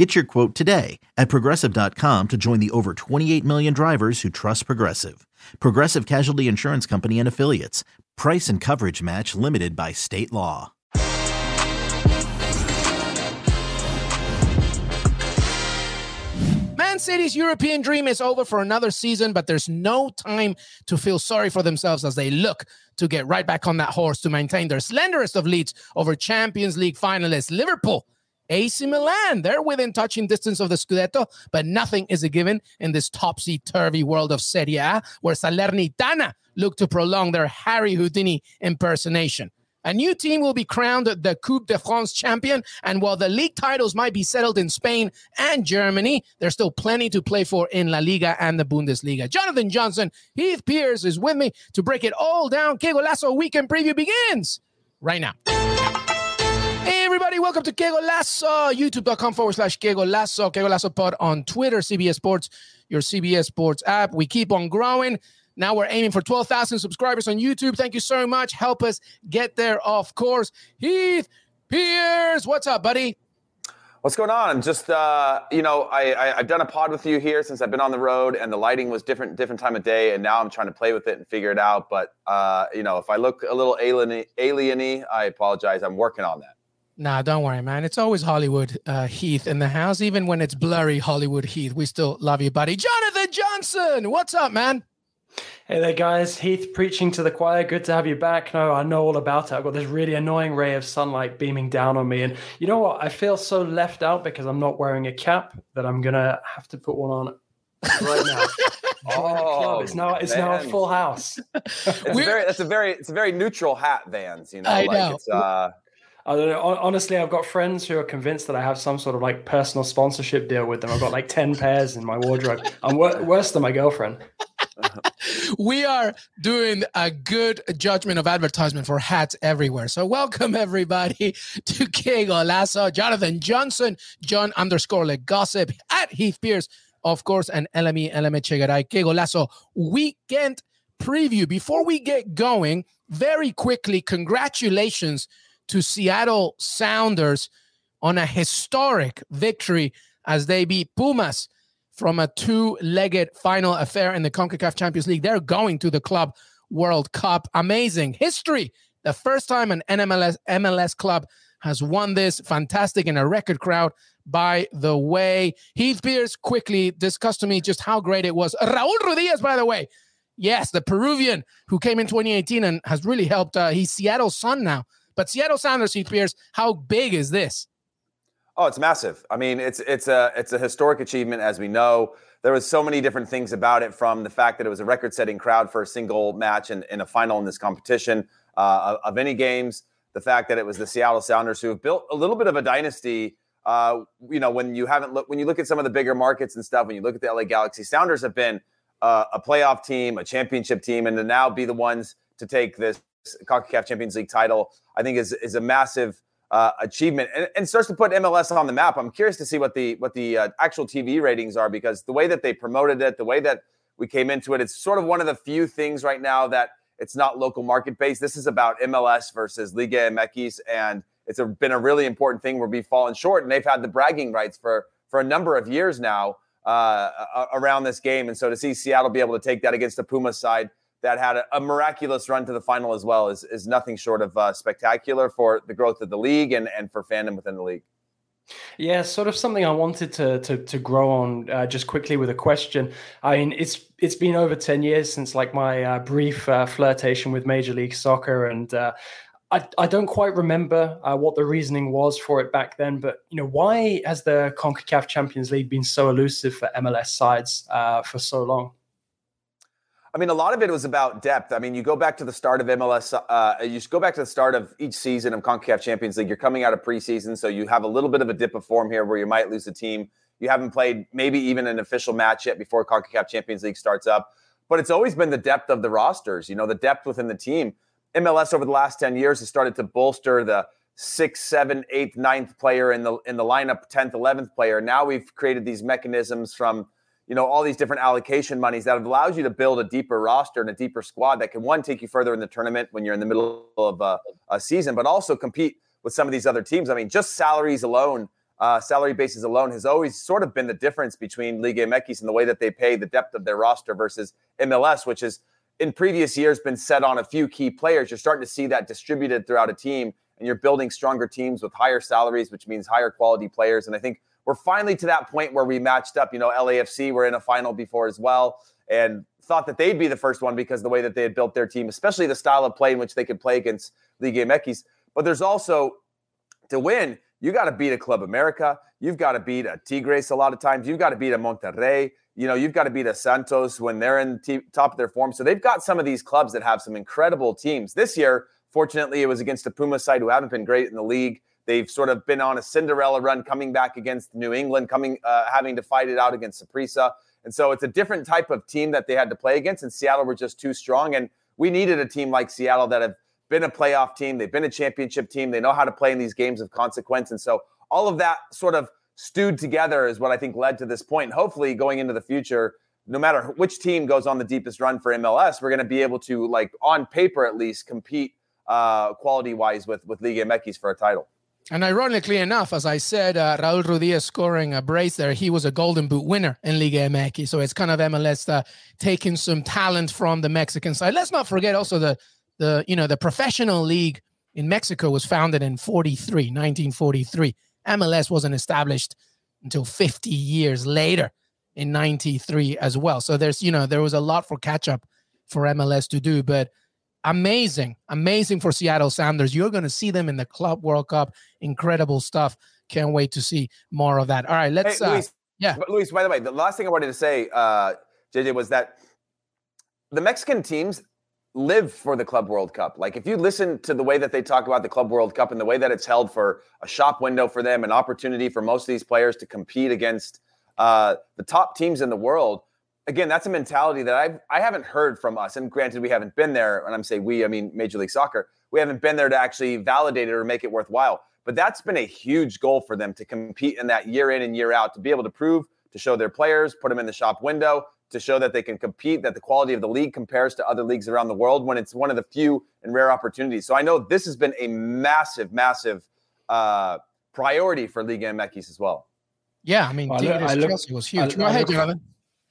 Get your quote today at progressive.com to join the over 28 million drivers who trust Progressive. Progressive Casualty Insurance Company and Affiliates. Price and coverage match limited by state law. Man City's European dream is over for another season, but there's no time to feel sorry for themselves as they look to get right back on that horse to maintain their slenderest of leads over Champions League finalists Liverpool AC Milan, they're within touching distance of the Scudetto, but nothing is a given in this topsy-turvy world of Serie A, where Salernitana look to prolong their Harry Houdini impersonation. A new team will be crowned the Coupe de France champion, and while the league titles might be settled in Spain and Germany, there's still plenty to play for in La Liga and the Bundesliga. Jonathan Johnson, Heath Pearce is with me to break it all down. Que Golazo weekend preview begins right now. Everybody, welcome to Que Golazo, youtube.com forward slash Que Golazo, Que Golazo Pod on Twitter, CBS Sports, your CBS Sports app. We keep on growing. Now we're aiming for 12,000 subscribers on YouTube. Thank you so much. Help us get there, of course. Heath Pearce, what's up, buddy? What's going on? I'm Just uh, you know, I, I have done a pod with you here since I've been on the road, and the lighting was different, different time of day, and now I'm trying to play with it and figure it out. But uh, you know, if I look a little alien alieny, I apologize. I'm working on that. Nah, don't worry, man. It's always Hollywood uh, Heath in the house, even when it's blurry Hollywood Heath. We still love you, buddy. Jonathan Johnson, what's up, man? Hey there, guys. Heath preaching to the choir. Good to have you back. No, I know all about it. I've got this really annoying ray of sunlight beaming down on me. And you know what? I feel so left out because I'm not wearing a cap that I'm going to have to put one on right now. oh, it's now it's now a full house. it's very that's a very it's a very neutral hat, Vans. You know, I like know. it's uh I don't know. Honestly, I've got friends who are convinced that I have some sort of like personal sponsorship deal with them. I've got like 10 pairs in my wardrobe. I'm wor- worse than my girlfriend. we are doing a good judgment of advertisement for hats everywhere. So welcome everybody to Que Golazo. Jonathan Johnson, John underscore Le Gossip at Heath Pearce, of course, and LME LME Chegaray. Que Golazo weekend preview. Before we get going, very quickly, congratulations to Seattle Sounders on a historic victory as they beat Pumas from a two-legged final affair in the CONCACAF Champions League. They're going to the Club World Cup. Amazing history. The first time an NMLS MLS club has won this. Fantastic in a record crowd. By the way, Heath Pearce quickly discussed to me just how great it was. Raul Ruidiaz, by the way. Yes, the Peruvian who came in 2018 and has really helped. Uh, he's Seattle's son now. But Seattle Sounders, Heath Pearce, how big is this? Oh, it's massive. I mean, it's it's a it's a historic achievement, as we know. There was so many different things about it, from the fact that it was a record-setting crowd for a single match and in, a final in this competition uh, of any games. The fact that it was the Seattle Sounders who have built a little bit of a dynasty. Uh, you know, when you haven't looked, when you look at some of the bigger markets and stuff, when you look at the LA Galaxy, Sounders have been uh, a playoff team, a championship team, and to now be the ones to take this CONCACAF Champions League title, I think is is a massive uh, achievement and, and, starts to put MLS on the map. I'm curious to see what the what the uh, actual TV ratings are because the way that they promoted it, the way that we came into it, it's sort of one of the few things right now that it's not local market based. This is about MLS versus Liga MX, and it's a, been a really important thing where we've fallen short, and they've had the bragging rights for for a number of years now uh, around this game, and so to see Seattle be able to take that against the Puma side that had a, a, miraculous run to the final as well is, is nothing short of uh, spectacular for the growth of the league and, and for fandom within the league. Yeah, sort of something I wanted to to, to grow on uh, just quickly with a question. I mean, it's it's been over ten years since like my uh, brief uh, flirtation with Major League Soccer, and uh, I I don't quite remember uh, what the reasoning was for it back then. But you know, why has the Concacaf Champions League been so elusive for MLS sides uh, for so long? I mean, a lot of it was about depth. I mean, you go back to the start of MLS, uh, you go back to the start of each season of CONCACAF Champions League. You're coming out of preseason, so you have a little bit of a dip of form here where you might lose a team. You haven't played maybe even an official match yet before CONCACAF Champions League starts up. but it's always been the depth of the rosters, you know, the depth within the team. MLS over the last 10 years has started to bolster the sixth, seventh, eighth, ninth player in the in the lineup, 10th, 11th player. Now we've created these mechanisms from you know all these different allocation monies that allows you to build a deeper roster and a deeper squad that can one take you further in the tournament when you're in the middle of a, a season, but also compete with some of these other teams. I mean, just salaries alone, uh, salary bases alone, has always sort of been the difference between Liga MX and the way that they pay the depth of their roster versus MLS, which is in previous years been set on a few key players. You're starting to see that distributed throughout a team, and you're building stronger teams with higher salaries, which means higher quality players. And I think we're finally to that point where we matched up. You know, LAFC were in a final before as well, and thought that they'd be the first one because the way that they had built their team, especially the style of play in which they could play against Liga MX. But there's also to win, you got to beat a Club America. You've got to beat a Tigres a lot of times. You've got to beat a Monterrey. You know, you've got to beat a Santos when they're in top of their form. So they've got some of these clubs that have some incredible teams. This year, fortunately, it was against the Puma side who haven't been great in the league. They've sort of been on a Cinderella run, coming back against New England, coming uh, having to fight it out against Saprissa. And so it's a different type of team that they had to play against. And Seattle were just too strong. And we needed a team like Seattle that have been a playoff team. They've been a championship team. They know how to play in these games of consequence. And so all of that sort of stewed together is what I think led to this point. Hopefully, going into the future, no matter which team goes on the deepest run for MLS, we're going to be able to, like on paper at least, compete uh, quality wise with with Liga MX for a title. And ironically enough, as I said, uh, Raul Ruidiaz scoring a brace there, he was a Golden Boot winner in Liga MX. So it's kind of MLS uh, taking some talent from the Mexican side. Let's not forget also the the you know the professional league in Mexico was founded in 43, 1943. MLS wasn't established until 50 years later in 93 as well. So there's you know there was a lot for catch up for MLS to do, but amazing, amazing for Seattle Sounders. You're going to see them in the Club World Cup. Incredible stuff. Can't wait to see more of that. All right, let's. Hey, Luis, uh, yeah, Luis. By the way, the last thing I wanted to say, uh, JJ, was that the Mexican teams live for the Club World Cup. Like if you listen to the way that they talk about the Club World Cup and the way that it's held for a shop window for them, an opportunity for most of these players to compete against uh, the top teams in the world again, that's a mentality that I've I haven't heard from us. And granted, we haven't been there. And I'm saying we, I mean Major League Soccer. We haven't been there to actually validate it or make it worthwhile. But that's been a huge goal for them to compete in that year in and year out, to be able to prove, to show their players, put them in the shop window, to show that they can compete, that the quality of the league compares to other leagues around the world when it's one of the few and rare opportunities. So I know this has been a massive, massive uh, priority for Liga MX as well. Yeah, I mean, well, I look, Chelsea was huge. I, Go ahead, Jonathan.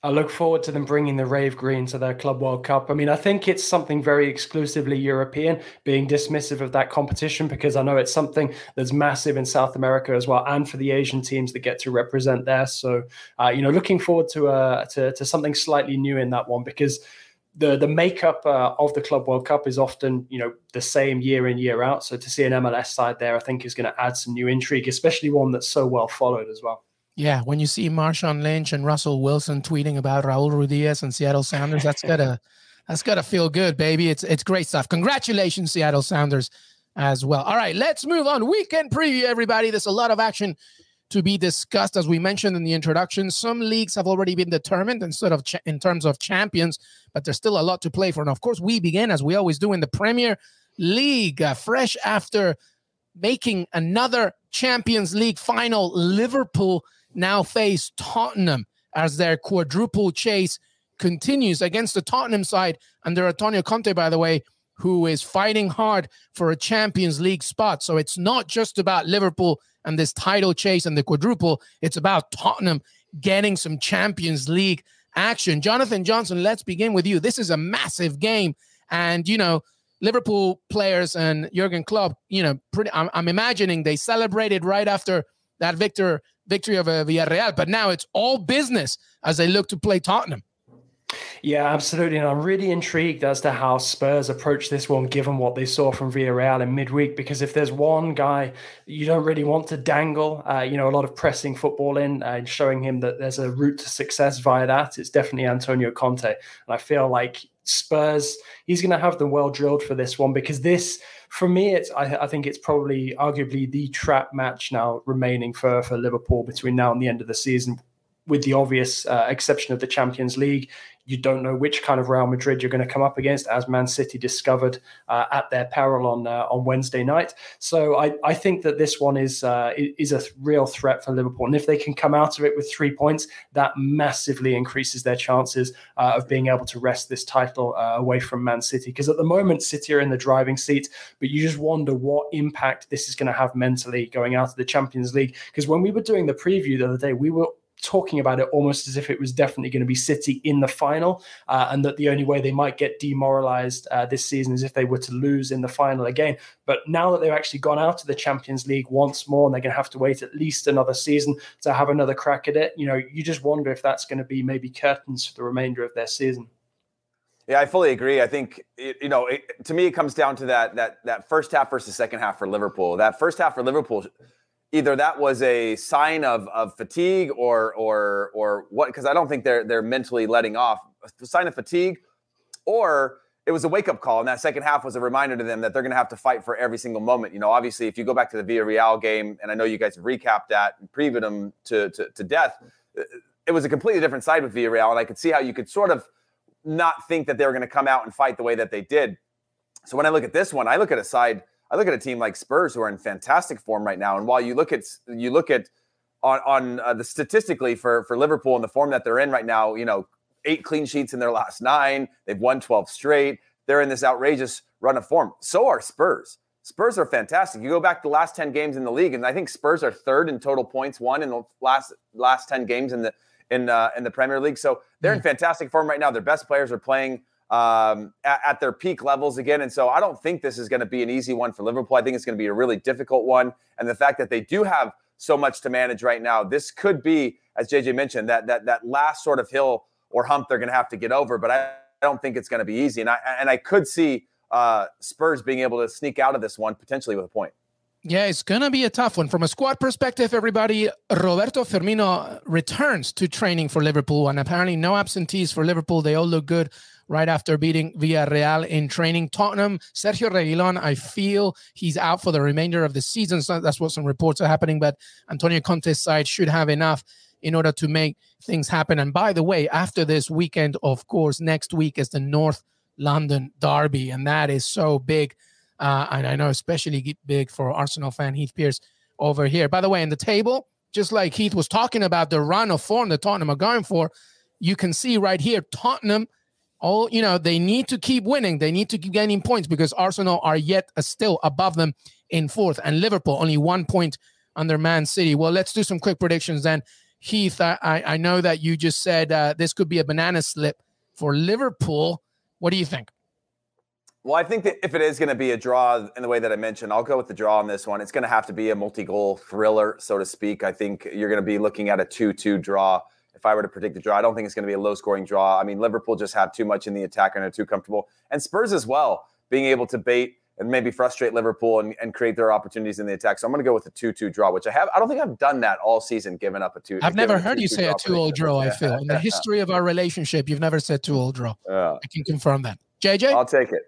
I look forward to them bringing the Rave Green to their Club World Cup. I mean, I think it's something very exclusively European, being dismissive of that competition because I know it's something that's massive in South America as well, and for the Asian teams that get to represent there. So, uh, you know, looking forward to, uh, to to something slightly new in that one because the the makeup uh, of the Club World Cup is often you know the same year in year out. So to see an MLS side there, I think is going to add some new intrigue, especially one that's so well followed as well. Yeah, when you see Marshawn Lynch and Russell Wilson tweeting about Raul Ruidiaz and Seattle Sounders, that's gotta that's gotta feel good, baby. It's it's great stuff. Congratulations, Seattle Sounders, as well. All right, let's move on. Weekend preview, everybody. There's a lot of action to be discussed, as we mentioned in the introduction. Some leagues have already been determined instead of in terms of champions, but there's still a lot to play for. And of course, we begin as we always do in the Premier League, uh, fresh after making another Champions League final. Liverpool now face Tottenham as their quadruple chase continues against the Tottenham side under Antonio Conte, by the way, who is fighting hard for a Champions League spot. So it's not just about Liverpool and this title chase and the quadruple, it's about Tottenham getting some Champions League action. Jonathan Johnson, let's begin with you. This is a massive game. And, you know, Liverpool players and Jurgen Klopp, you know, pretty, I'm, I'm imagining they celebrated right after that victor victory of Villarreal, but now it's all business as they look to play Tottenham. Yeah, absolutely. And I'm really intrigued as to how Spurs approach this one, given what they saw from Villarreal in midweek. Because if there's one guy you don't really want to dangle, uh, you know, a lot of pressing football in uh, and showing him that there's a route to success via that, it's definitely Antonio Conte. And I feel like Spurs, he's going to have them well drilled for this one because this for me, it's I, I, think it's probably arguably the trap match now remaining for for Liverpool between now and the end of the season, with the obvious uh, exception of the Champions League. You don't know which kind of Real Madrid you're going to come up against, as Man City discovered uh, at their peril on uh, on Wednesday night. So I, I think that this one is uh, is a real threat for Liverpool, and if they can come out of it with three points, that massively increases their chances uh, of being able to wrest this title uh, away from Man City. Because at the moment, City are in the driving seat, but you just wonder what impact this is going to have mentally going out of the Champions League. Because when we were doing the preview the other day, we were talking about it almost as if it was definitely going to be City in the final, uh, and that the only way they might get demoralized uh, this season is if they were to lose in the final again. But now that they've actually gone out to the Champions League once more, and they're going to have to wait at least another season to have another crack at it, you know, you just wonder if that's going to be maybe curtains for the remainder of their season. Yeah, I fully agree. I think you know, it, to me, it comes down to that that that first half versus second half for Liverpool. That first half for Liverpool either that was a sign of, of fatigue or or or what because I don't think they're they're mentally letting off a sign of fatigue or it was a wake up call and that second half was a reminder to them that they're going to have to fight for every single moment. You know, obviously if you go back to the Villarreal game and I know you guys have recapped that and previewed them to, to, to death, uh, it was a completely different side with Villarreal and I could see how you could sort of not think that they were going to come out and fight the way that they did. So when I look at this one, I look at a side I look at a team like Spurs who are in fantastic form right now. And while you look at you look at on on uh, the statistically for for Liverpool and the form that they're in right now, you know, eight clean sheets in their last nine. They've won 12 straight. They're in this outrageous run of form. So are Spurs. Spurs are fantastic. You go back the last 10 games in the league, and I think Spurs are third in total points won in the last last 10 games in the in uh, in the Premier League. So they're in mm. fantastic form right now. Their best players are playing um, at, at, their peak levels again. And so I don't think this is going to be an easy one for Liverpool. I think it's going to be a really difficult one. And the fact that they do have so much to manage right now, this could be, as JJ mentioned, that that that last sort of hill or hump they're going to have to get over. But I, I don't think it's going to be easy. And I and I could see uh, Spurs being able to sneak out of this one potentially with a point. Yeah, it's going to be a tough one. From a squad perspective, everybody, Roberto Firmino returns to training for Liverpool, and apparently no absentees for Liverpool. They all look good right after beating Villarreal in training. Tottenham, Sergio Reguilon, I feel he's out for the remainder of the season. So that's what some reports are happening, but Antonio Conte's side should have enough in order to make things happen. And by the way, after this weekend, of course, next week is the North London Derby, and that is so big. Uh, and I know especially big for Arsenal fan Heath Pearce over here. By the way, in the table, just like Heath was talking about the run of form that Tottenham are going for, you can see right here Tottenham all you know they need to keep winning. They need to keep gaining points because arsenal are yet uh, still above them in fourth and liverpool only one point under man city. Well let's do some quick predictions then. Heath i, I know that you just said uh, this could be a banana slip for liverpool. What do you think? Well, I think that if it is going to be a draw in the way that I mentioned, I'll go with the draw on this one. It's going to have to be a multi goal thriller, so to speak. I think you're going to be looking at a 2 2 draw if I were to predict the draw. I don't think it's going to be a low scoring draw. I mean, Liverpool just have too much in the attack and are too comfortable. And Spurs as well, being able to bait and maybe frustrate Liverpool and, and create their opportunities in the attack. So I'm going to go with a 2 2 draw, which I have. I don't think I've done that all season, giving up a 2 I've never heard you say a 2 0 draw, I feel. In the history of our relationship, you've never said 2 0 draw. Yeah. I can confirm that. JJ? I'll take it.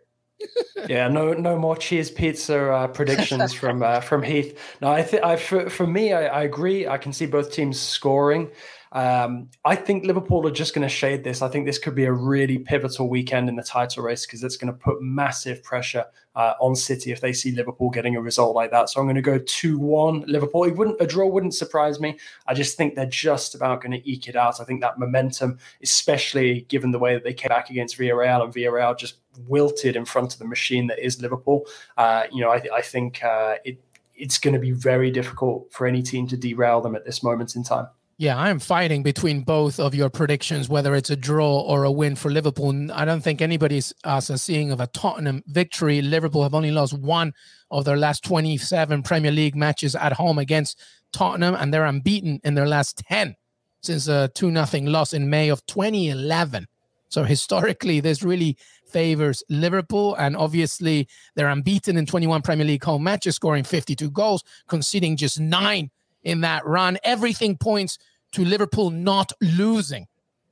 yeah, no, no more cheese pizza uh, predictions from uh, from Heath. No, I think I for, for me, I, I agree. I can see both teams scoring. Um, I think Liverpool are just going to shade this. I think this could be a really pivotal weekend in the title race because it's going to put massive pressure uh, on City if they see Liverpool getting a result like that. So I'm going to go two one Liverpool. It wouldn't a draw wouldn't surprise me. I just think they're just about going to eke it out. I think that momentum, especially given the way that they came back against Villarreal and Villarreal just wilted in front of the machine that is Liverpool. Uh, you know, I, I think uh, it it's going to be very difficult for any team to derail them at this moment in time. Yeah, I'm fighting between both of your predictions, whether it's a draw or a win for Liverpool. I don't think anybody's uh, seeing of a Tottenham victory. Liverpool have only lost one of their last 27 Premier League matches at home against Tottenham, and they're unbeaten in their last 10 since a 2 0 loss in May of 2011. So historically, this really favors Liverpool. And obviously, they're unbeaten in 21 Premier League home matches, scoring 52 goals, conceding just nine in that run. Everything points to Liverpool not losing.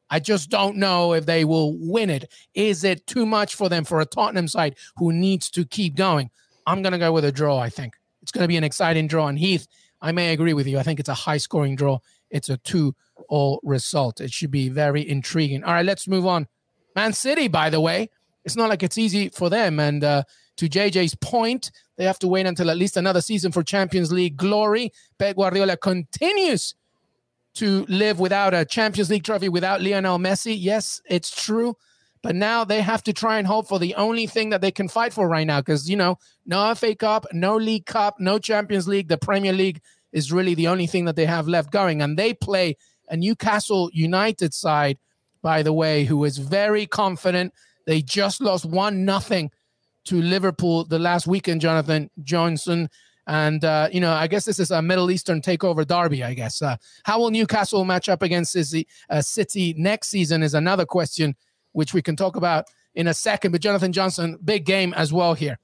I just don't know if they will win it. Is it too much for them for a Tottenham side who needs to keep going? I'm going to go with a draw, I think. It's going to be an exciting draw. And Heath, I may agree with you. I think it's a high scoring draw. It's a two all result. It should be very intriguing. All right, let's move on Man City, by the way, it's not like it's easy for them. And uh, to JJ's point, they have to wait until at least another season for Champions League glory. Pep Guardiola continues to live without a Champions League trophy without Lionel Messi. Yes, it's true. But now they have to try and hope for the only thing that they can fight for right now. Because, you know, no FA Cup, no League Cup, no Champions League. The Premier League is really the only thing that they have left going. And they play a Newcastle United side, by the way, who is very confident. They just lost one nothing to Liverpool the last weekend, Jonathan Johnson. And, uh, you know, I guess this is a Middle Eastern takeover derby, I guess. Uh, how will Newcastle match up against City, uh, City next season is another question, which we can talk about in a second. But, Jonathan Johnson, big game as well here.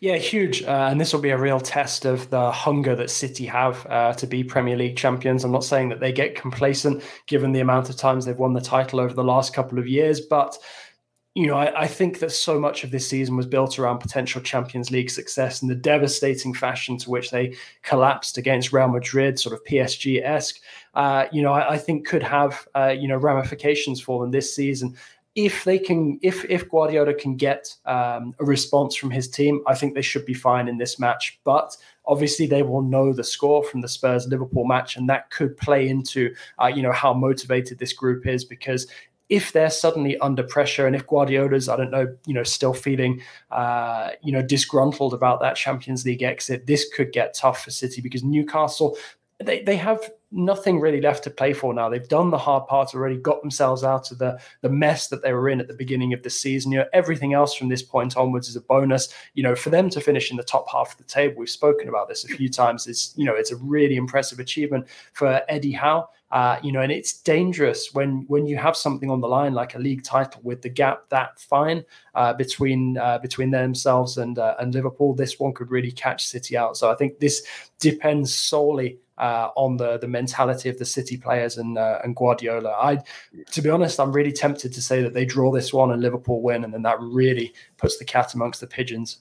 Yeah, huge. Uh, and this will be a real test of the hunger that City have uh, to be Premier League champions. I'm not saying that they get complacent given the amount of times they've won the title over the last couple of years, but you know, I, I, think that so much of this season was built around potential Champions League success and the devastating fashion to which they collapsed against Real Madrid, sort of PSG esque. Uh, you know, I, I, think could have uh, you know ramifications for them this season if they can. If if Guardiola can get um, a response from his team, I think they should be fine in this match. But obviously, they will know the score from the Spurs Liverpool match, and that could play into uh, you know how motivated this group is because if they're suddenly under pressure and if Guardiola's, I don't know, you know, still feeling, uh, you know, disgruntled about that Champions League exit, this could get tough for City because Newcastle, they, they have nothing really left to play for now. They've done the hard part already, got themselves out of the the mess that they were in at the beginning of the season. You know, everything else from this point onwards is a bonus. You know, for them to finish in the top half of the table, we've spoken about this a few times. Is you know, it's a really impressive achievement for Eddie Howe. Uh, you know, and it's dangerous when when you have something on the line like a league title with the gap that fine uh, between uh, between themselves and uh, and Liverpool. This one could really catch City out. So I think this depends solely uh, on the the mentality of the City players and uh, and Guardiola. I, to be honest, I'm really tempted to say that they draw this one and Liverpool win, and then that really puts the cat amongst the pigeons.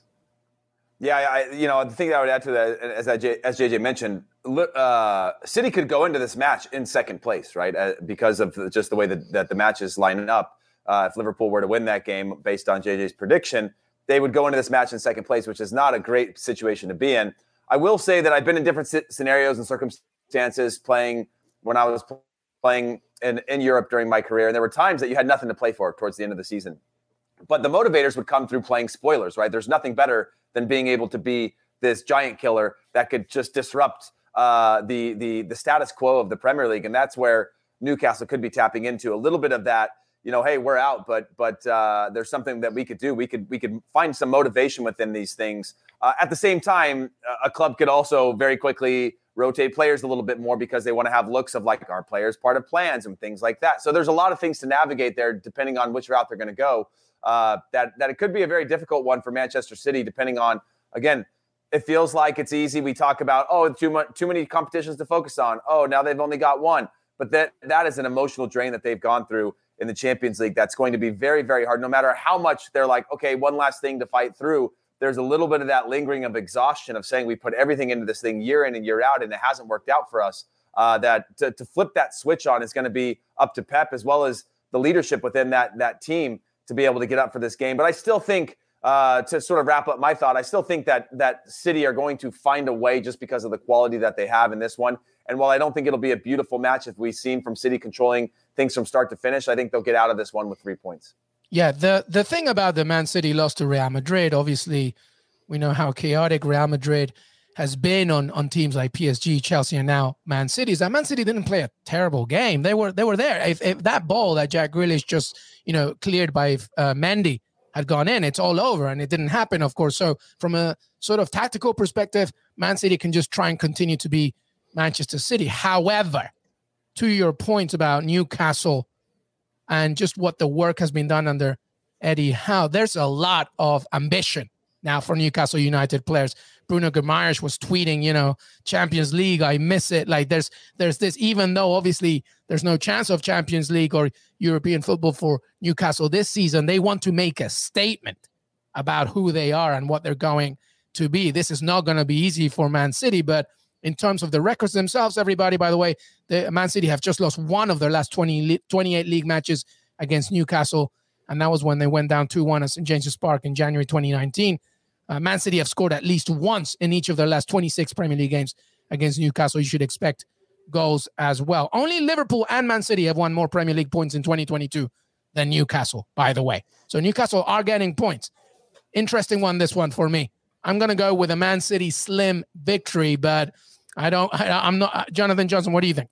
Yeah, I, you know, the thing that I would add to that, as, as JJ mentioned, uh, City could go into this match in second place, right? Uh, because of just the way that, that the match is lining up. Uh, if Liverpool were to win that game based on JJ's prediction, they would go into this match in second place, which is not a great situation to be in. I will say that I've been in different scenarios and circumstances playing when I was playing in, in Europe during my career. And there were times that you had nothing to play for towards the end of the season. But the motivators would come through playing spoilers, right? There's nothing better than being able to be this giant killer that could just disrupt uh, the the the status quo of the Premier League, and that's where Newcastle could be tapping into a little bit of that. You know, hey, we're out, but but uh, there's something that we could do. We could we could find some motivation within these things. Uh, at the same time, a club could also very quickly rotate players a little bit more because they want to have looks of like our players part of plans and things like that. So there's a lot of things to navigate there, depending on which route they're going to go uh, that that it could be a very difficult one for Manchester City, depending on again. It feels like it's easy. We talk about oh, too much, too many competitions to focus on. Oh, now they've only got one, but that that is an emotional drain that they've gone through in the Champions League. That's going to be very, very hard. No matter how much they're like, okay, one last thing to fight through. There's a little bit of that lingering of exhaustion of saying we put everything into this thing year in and year out, and it hasn't worked out for us. Uh, that to, to flip that switch on is going to be up to Pep as well as the leadership within that that team to be able to get up for this game. But I still think, uh, to sort of wrap up my thought, I still think that that City are going to find a way just because of the quality that they have in this one. And while I don't think it'll be a beautiful match if we've seen from City controlling things from start to finish, I think they'll get out of this one with three points. Yeah, the the thing about the Man City loss to Real Madrid, obviously, we know how chaotic Real Madrid has been on on teams like PSG, Chelsea, and now Man City. Is that Man City didn't play a terrible game. They were they were there. If, if that ball that Jack Grealish just you know cleared by uh, Mendy had gone in, it's all over, and it didn't happen, of course. So from a sort of tactical perspective, Man City can just try and continue to be Manchester City. However, to your point about Newcastle and just what the work has been done under Eddie Howe, there's a lot of ambition now for Newcastle United players. Bruno Guimaraes was tweeting, you know, Champions League, I miss it. Like there's there's this, even though obviously there's no chance of Champions League or European football for Newcastle this season, they want to make a statement about who they are and what they're going to be. This is not going to be easy for Man City, but in terms of the records themselves, everybody, by the way, the Man City have just lost one of their last 20, 28 league matches against Newcastle and that was when they went down 2 1 at St. James's Park in January 2019. Uh, Man City have scored at least once in each of their last 26 Premier League games against Newcastle. You should expect goals as well. Only Liverpool and Man City have won more Premier League points in 2022 than Newcastle, by the way. So Newcastle are getting points. Interesting one, this one for me. I'm going to go with a Man City slim victory, but I don't, I, am not, Jonathan Johnson, what do you think?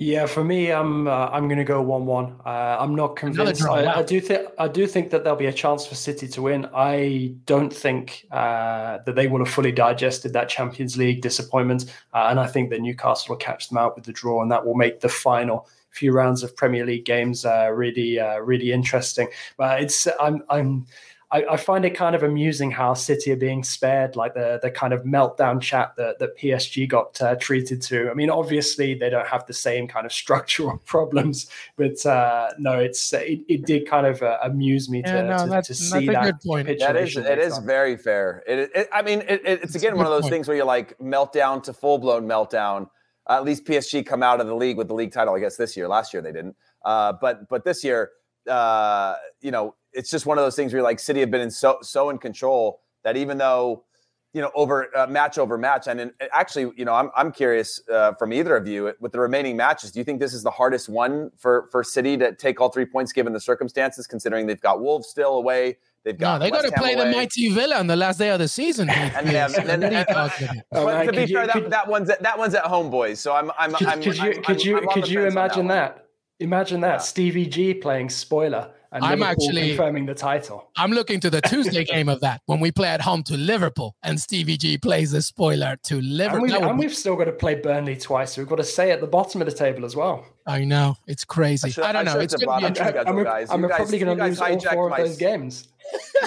Yeah, for me, I'm uh, I'm going to go one-one. Uh, I'm not convinced. I, I, do think I do think that there'll be a chance for City to win. I don't think uh, that they will have fully digested that Champions League disappointment, uh, and I think that Newcastle will catch them out with the draw, and that will make the final few rounds of Premier League games uh, really uh, really interesting. But it's I'm I'm I, I, find it kind of amusing how City are being spared, like the the kind of meltdown chat that, that PSG got uh, treated to. I mean, obviously they don't have the same kind of structural problems, but uh, no, it's it, it did kind of uh, amuse me yeah, to, no, to, that's, to see that's that. Good point. That is it is very fair. It, it I mean, it, it's, it's again one of those point. things where you're like meltdown to full blown meltdown. at least PSG come out of the league with the league title. I guess this year, last year they didn't, uh, but but this year uh, you know, it's just one of those things where like City have been in so so in control that even though you know over uh, match over match and in, actually you know I'm I'm curious uh, from either of you with the remaining matches do you think this is the hardest one for for City to take all three points given the circumstances considering they've got Wolves still away They've got no, they got to play away. the mighty Villa on the last day of the season. and they have, and then, uh, but to be fair, you, that, could, that one's at, that one's at home, boys. So I'm I'm could, I'm, could you I'm, could you could you imagine that? that? Imagine that yeah. Stevie G playing spoiler and I'm Liverpool actually confirming the title. I'm looking to the Tuesday game of that when we play at home to Liverpool and Stevie G plays the spoiler to Liverpool. And, we, and we've still got to play Burnley twice. So we've got to stay at the bottom of the table as well. I know it's crazy. I, should, I don't I know. It's going to be. Interesting. I'm, guys. I'm probably going to lose all four of those games.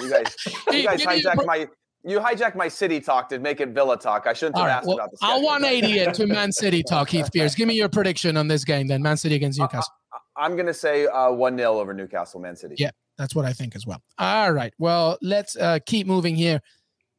You guys, you guys hijacked my. You hijacked my city talk to make it Villa talk. I shouldn't have right, asked well, about the. I'll 180 it to Man City talk. Heath Pearce, give me your prediction on this game. Then Man City against uh, Newcastle. I'm going to say uh, 1 0 over Newcastle, Man City. Yeah, that's what I think as well. All right. Well, let's uh, keep moving here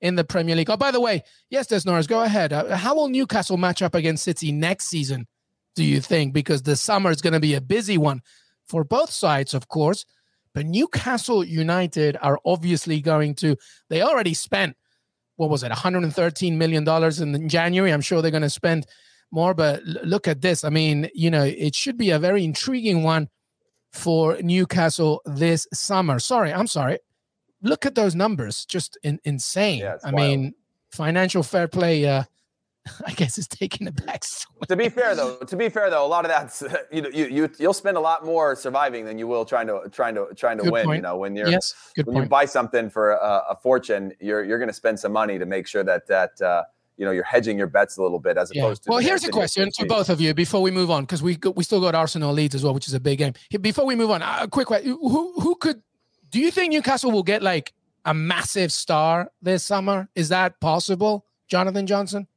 in the Premier League. Oh, by the way, yes, Des Norris, go ahead. Uh, how will Newcastle match up against City next season, do you think? Because the summer is going to be a busy one for both sides, of course. But Newcastle United are obviously going to, they already spent, what was it, $113 million in January. I'm sure they're going to spend more. But look at this. I mean, you know, it should be a very intriguing one for Newcastle this summer. Sorry, I'm sorry. Look at those numbers, just in, insane. Yeah, I wild. mean, financial fair play. Uh, I guess is taking the back. to be fair, though, to be fair though, a lot of that's you know you you you'll spend a lot more surviving than you will trying to trying to trying to Good win. Point. You know when you're yes. When point. you buy something for a, a, fortune, you're you're going to spend some money to make sure that that uh, you know you're hedging your bets a little bit as yeah. opposed to. Well, here's a question for both of you before we move on because we we still got Arsenal Leeds as well, which is a big game. Before we move on, a quick question: Who who could? Do you think Newcastle will get like a massive star this summer? Is that possible, Jonathan Johnson?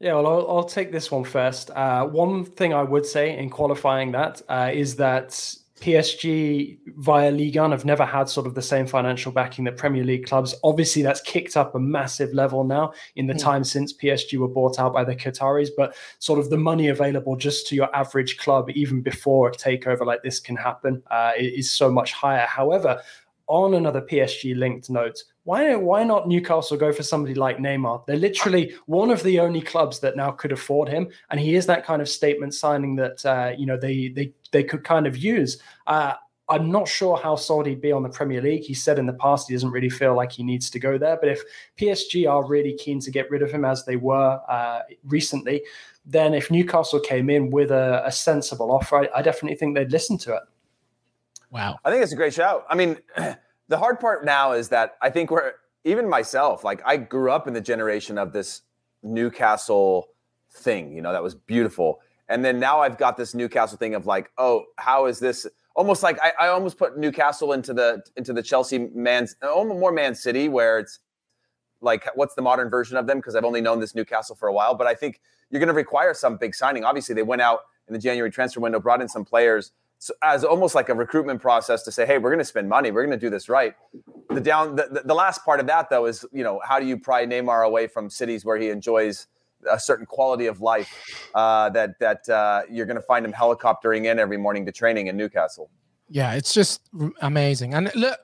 Yeah, well, I'll, I'll take this one first. Uh, one thing I would say in qualifying that uh, is that PSG via Ligue 1 have never had sort of the same financial backing that Premier League clubs. Obviously, that's kicked up a massive level now in the mm. time since PSG were bought out by the Qataris. But sort of the money available just to your average club, even before a takeover like this can happen, uh, is so much higher. However, on another PSG linked note, why why not Newcastle go for somebody like Neymar? They're literally one of the only clubs that now could afford him, and he is that kind of statement signing that uh, you know they they they could kind of use. Uh, I'm not sure how sold he'd be on the Premier League. He said in the past he doesn't really feel like he needs to go there. But if PSG are really keen to get rid of him as they were uh, recently, then if Newcastle came in with a, a sensible offer, I, I definitely think they'd listen to it. Wow. I think it's a great shout. I mean, the hard part now is that I think we're even myself, like I grew up in the generation of this Newcastle thing, you know, that was beautiful. And then now I've got this Newcastle thing of like, oh, how is this almost like I, I almost put Newcastle into the into the Chelsea man's oh, more Man City where it's like what's the modern version of them because I've only known this Newcastle for a while, but I think you're going to require some big signing. Obviously, they went out in the January transfer window, brought in some players as almost like a recruitment process to say, hey, we're going to spend money, we're going to do this right. The down, the, the last part of that though is, you know, how do you pry Neymar away from cities where he enjoys a certain quality of life uh, that that uh, you're going to find him helicoptering in every morning to training in Newcastle. Yeah, it's just amazing. And look,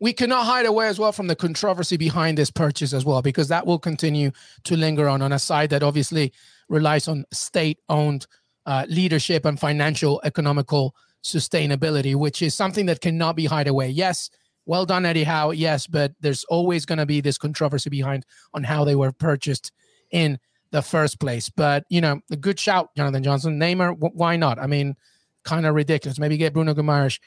we cannot hide away as well from the controversy behind this purchase as well, because that will continue to linger on on a side that obviously relies on state-owned uh, leadership and financial economical sustainability, which is something that cannot be hide away. Yes, well done, Eddie Howe. Yes, but there's always going to be this controversy behind on how they were purchased in the first place. But you know, a good shout, Jonathan Johnson. Neymar, why not? I mean, kind of ridiculous. Maybe get Bruno Guimaraes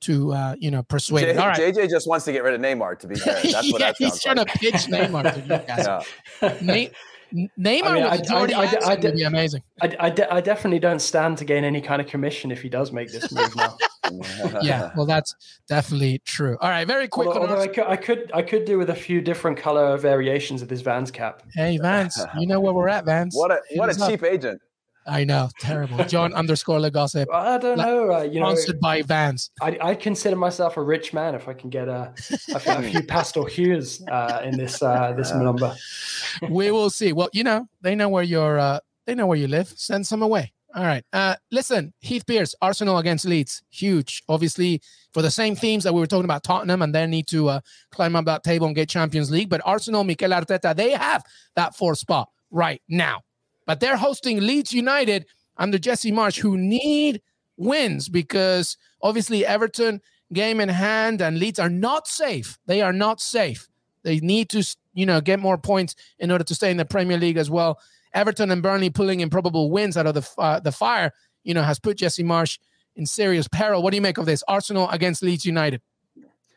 to uh, you know persuade. J- All right. JJ just wants to get rid of Neymar. To be fair, that's what yeah, that he's trying like. to pitch Neymar to Newcastle. yeah. Neymar I mean, was I, I, I, I, de- be amazing. I, I, de- I definitely don't stand to gain any kind of commission if he does make this move now. yeah, well, that's definitely true. All right, very quick. Although, although I, could, I could, I could do with a few different color variations of this Vans cap. Hey, Vans, you know where we're at, Vans. What a what a cheap up. agent. I know, terrible. John underscore Le Gossip. I don't know. Uh, you know, sponsored by Vans. I, I consider myself a rich man if I can get a, a, a few pastel hues uh, in this uh, this number. we will see. Well, you know, they know where you're. Uh, they know where you live. Send some away. All right. Uh, listen, Heath Pearce, Arsenal against Leeds, huge. Obviously, for the same themes that we were talking about Tottenham and their need to uh, climb up that table and get Champions League. But Arsenal, Mikel Arteta, they have that fourth spot right now. But they're hosting Leeds United under Jesse Marsch, who need wins because obviously Everton game in hand and Leeds are not safe. They are not safe. They need to, you know, get more points in order to stay in the Premier League as well. Everton and Burnley pulling improbable wins out of the uh, the fire, you know, has put Jesse Marsch in serious peril. What do you make of this? Arsenal against Leeds United.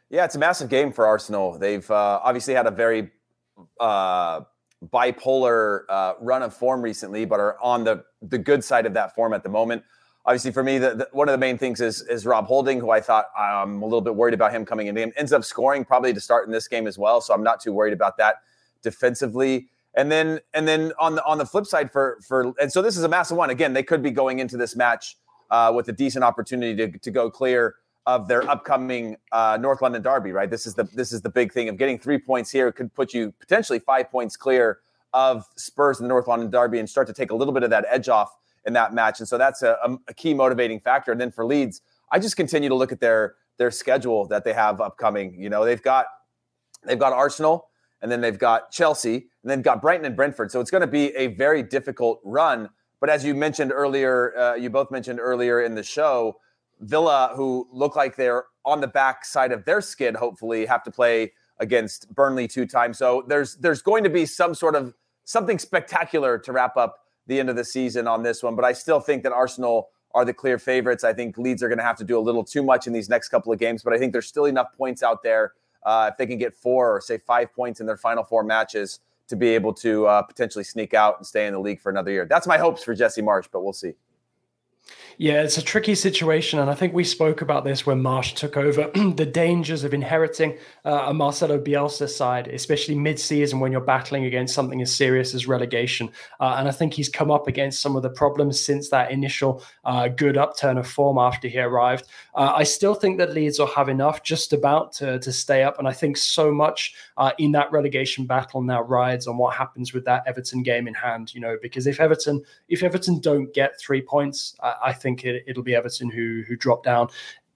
Yeah, it's a massive game for Arsenal. They've uh, obviously had a very uh, bipolar uh, run of form recently, but are on the the good side of that form at the moment. Obviously, for me, the, the, one of the main things is is Rob Holding, who I thought I'm a little bit worried about him coming in. He ends up scoring probably to start in this game as well, so I'm not too worried about that defensively. And then and then on the on the flip side for for and so this is a massive one. Again, they could be going into this match uh, with a decent opportunity to, to go clear of their upcoming uh, North London derby. Right, this is the this is the big thing of getting three points here could put you potentially five points clear of Spurs in the North London derby and start to take a little bit of that edge off in that match. And so that's a, a key motivating factor. And then for Leeds, I just continue to look at their their schedule that they have upcoming. You know, they've got they've got Arsenal and then they've got Chelsea, and then got Brighton and Brentford. So it's going to be a very difficult run. But as you mentioned earlier, uh, you both mentioned earlier in the show, Villa, who look like they're on the back side of their skid, hopefully have to play against Burnley two times. So there's there's going to be some sort of something spectacular to wrap up the end of the season on this one. But I still think that Arsenal are the clear favorites. I think Leeds are going to have to do a little too much in these next couple of games, but I think there's still enough points out there uh, if they can get four or say five points in their final four matches to be able to uh, potentially sneak out and stay in the league for another year. That's my hopes for Jesse Marsch, but we'll see. Yeah, it's a tricky situation. And I think we spoke about this when Marsch took over the dangers of inheriting uh, a Marcelo Bielsa side, especially mid season when you're battling against something as serious as relegation. Uh, and I think he's come up against some of the problems since that initial uh, good upturn of form after he arrived. Uh, I still think that Leeds will have enough just about to, to stay up. And I think so much uh, in that relegation battle now rides on what happens with that Everton game in hand, you know, because if Everton, if Everton don't get three points, I think it, will be Everton who who drop down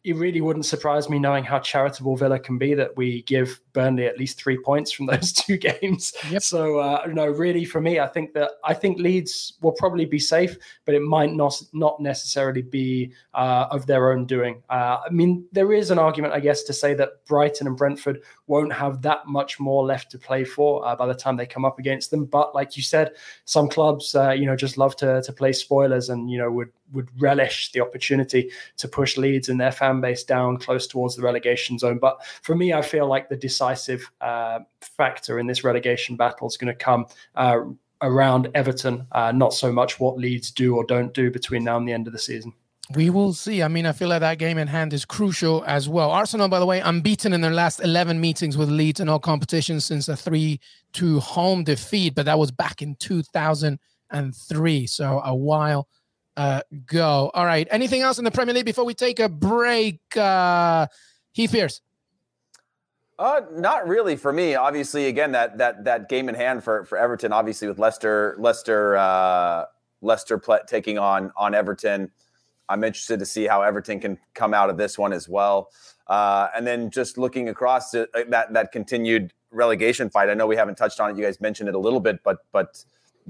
it really wouldn't surprise me knowing how charitable Villa can be that we give Burnley at least three points from those two games. Yep. So uh, no, really for me, I think that I think Leeds will probably be safe, but it might not not necessarily be uh, of their own doing. Uh, I mean, there is an argument, I guess, to say that Brighton and Brentford won't have that much more left to play for uh, by the time they come up against them. But like you said, some clubs, uh, you know, just love to to play spoilers and you know would would relish the opportunity to push Leeds and their fan base down close towards the relegation zone. But for me, I feel like the decisive uh, factor in this relegation battle is going to come uh, around Everton, uh, not so much what Leeds do or don't do between now and the end of the season. We will see. I mean, I feel like that game in hand is crucial as well. Arsenal, by the way, unbeaten in their last 11 meetings with Leeds in all competitions since a 3 2 home defeat, but that was back in 2003. So a while uh, go. All right. Anything else in the Premier League before we take a break? Uh, Heath Pearce. Uh, not really for me. Obviously, again, that that that game in hand for for Everton. Obviously, with Leicester, Leicester, uh, Leicester taking on on Everton. I'm interested to see how Everton can come out of this one as well. Uh, and then just looking across to, uh, that that continued relegation fight. I know we haven't touched on it. You guys mentioned it a little bit, but but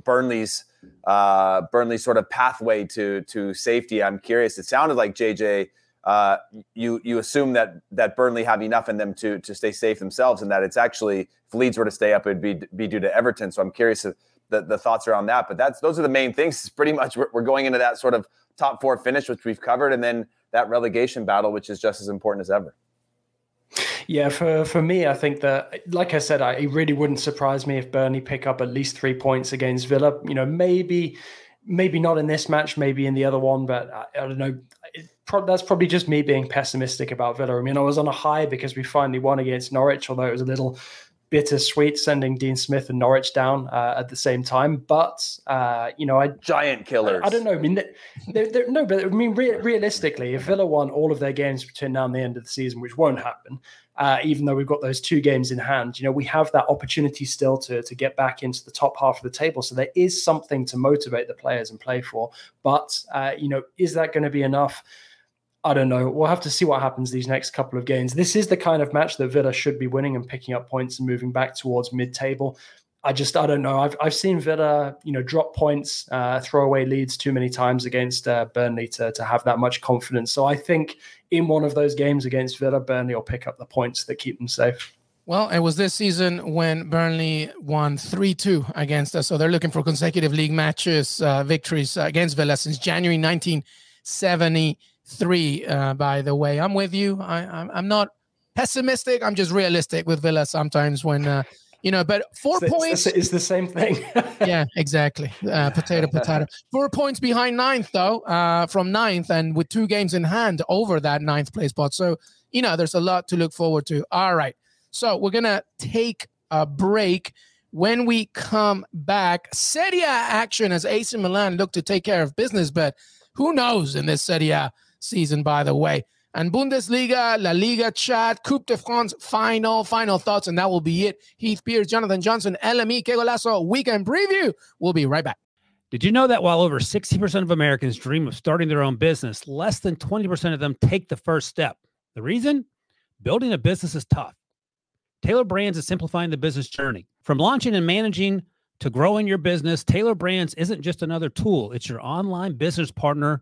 Burnley's uh, sort of pathway to to safety. I'm curious. It sounded like JJ. Uh, you you assume that that Burnley have enough in them to to stay safe themselves, and that it's actually if Leeds were to stay up, it'd be be due to Everton. So I'm curious the, the thoughts around that. But that's those are the main things. It's pretty much we're, we're going into that sort of top four finish, which we've covered, and then that relegation battle, which is just as important as ever. Yeah, for for me, I think that, like I said, I, it really wouldn't surprise me if Burnley pick up at least three points against Villa. You know, maybe maybe not in this match, maybe in the other one, but I, I don't know. Pro- that's probably just me being pessimistic about Villa. I mean, I was on a high because we finally won against Norwich, although it was a little bittersweet sending Dean Smith and Norwich down uh, at the same time. But uh, you know, I giant killers. I, I don't know. I mean, they're, they're, no, but I mean, re- realistically, if Villa won all of their games between now and the end of the season, which won't happen, uh, even though we've got those two games in hand. You know, we have that opportunity still to, to get back into the top half of the table. So there is something to motivate the players and play for. But, uh, you know, is that going to be enough? I don't know. We'll have to see what happens these next couple of games. This is the kind of match that Villa should be winning and picking up points and moving back towards mid-table. I just I don't know. I've I've seen Villa, you know, drop points, uh, throw away leads too many times against uh, Burnley to to have that much confidence. So I think in one of those games against Villa, Burnley will pick up the points that keep them safe. Well, it was this season when Burnley won 3 2 against us. So they're looking for consecutive league matches, uh, victories against Villa since January 1973. Uh, by the way, I'm with you. I, I'm not pessimistic. I'm just realistic with Villa sometimes when uh, you know, but four it's, points is the same thing. yeah, exactly. Uh, potato, potato. Four points behind ninth, though, uh, from ninth, and with two games in hand over that ninth place spot. So, you know, there's a lot to look forward to. All right. So, we're going to take a break. When we come back, Serie A action as AC Milan look to take care of business, but who knows in this Serie A season, by the way and Bundesliga, La Liga chat, Coupe de France final, final thoughts, and that will be it. Heath Pearce, Jonathan Johnson, LME, Que Golazo, weekend preview. We'll be right back. Did you know that while over 60% of Americans dream of starting their own business, less than 20% of them take the first step? The reason? Building a business is tough. Tailor Brands is simplifying the business journey. From launching and managing to growing your business, Tailor Brands isn't just another tool, it's your online business partner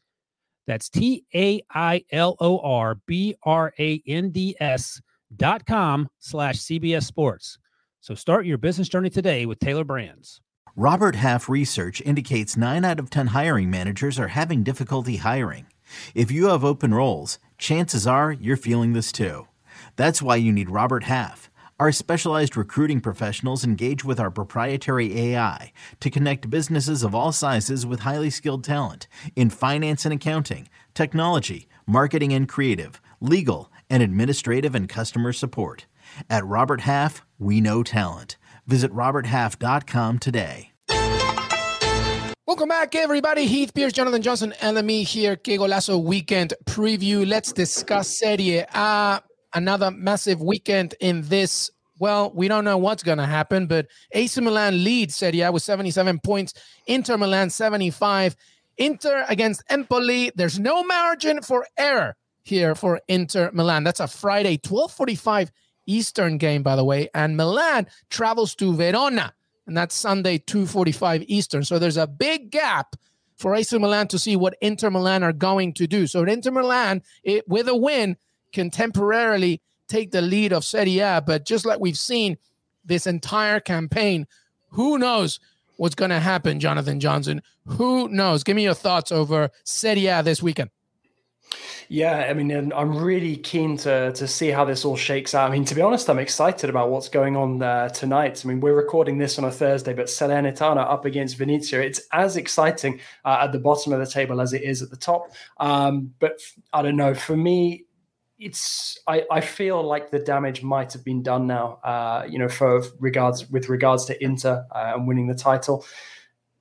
That's T A I L O R B R A N D S dot com slash CBS Sports. So start your business journey today with Tailor Brands. Robert Half research indicates nine out of 10 hiring managers are having difficulty hiring. If you have open roles, chances are you're feeling this too. That's why you need Robert Half. Our specialized recruiting professionals engage with our proprietary AI to connect businesses of all sizes with highly skilled talent in finance and accounting, technology, marketing and creative, legal, and administrative and customer support. At Robert Half, we know talent. Visit RobertHalf.com today. Welcome back, everybody. Heath Pearce, Jonathan Johnson, LME here. Que Golazo weekend preview. Let's discuss Serie A another massive weekend in this. Well, we don't know what's going to happen, but AC Milan leads Serie A with 77 points. Inter Milan 75. Inter against Empoli. There's no margin for error here for Inter Milan. That's a Friday, 12:45 Eastern game, by the way. And Milan travels to Verona, and that's Sunday, 2:45 Eastern. So there's a big gap for AC Milan to see what Inter Milan are going to do. So Inter Milan, it, with a win, can temporarily take the lead of Serie A. But just like we've seen this entire campaign, who knows what's going to happen, Jonathan Johnson? Who knows? Give me your thoughts over Serie A this weekend. Yeah, I mean, I'm really keen to to see how this all shakes out. I mean, to be honest, I'm excited about what's going on uh, tonight. I mean, we're recording this on a Thursday, but Salernitana up against Venezia. It's as exciting uh, at the bottom of the table as it is at the top. Um, but I don't know. For me, it's I, I feel like the damage might have been done now. Uh, you know, for regards with regards to Inter uh, and winning the title.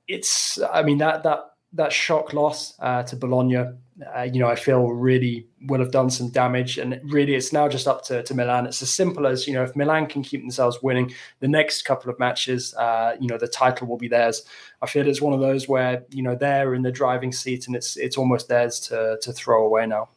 It's I mean that that that shock loss uh, to Bologna, uh, you know, I feel really will have done some damage. And really, it's now just up to, to Milan. It's as simple as, you know, if Milan can keep themselves winning the next couple of matches, uh, you know, the title will be theirs. I feel it's one of those where, you know, they're in the driving seat and it's it's almost theirs to, to throw away now.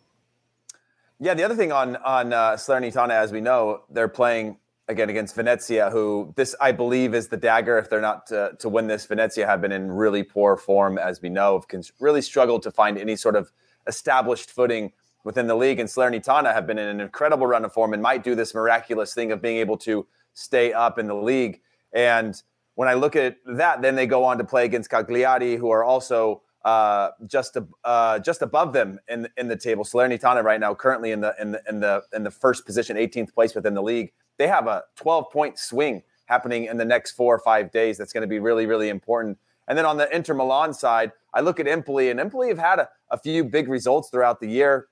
Yeah, the other thing on on uh, Salernitana, as we know, they're playing again against Venezia, who this I believe is the dagger. If they're not to, to win this, Venezia have been in really poor form, as we know, have really struggled to find any sort of established footing within the league. And Salernitana have been in an incredible run of form and might do this miraculous thing of being able to stay up in the league. And when I look at that, then they go on to play against Cagliari, who are also uh, just uh, just above them in in the table. Salernitana right now currently in the in the in the in the first position, 18th place within the league they have a 12 point swing happening in the next four or five days. That's going to be really, really important. And then on the Inter Milan side, I look at Empoli, and Empoli have had a, a few big results throughout the year.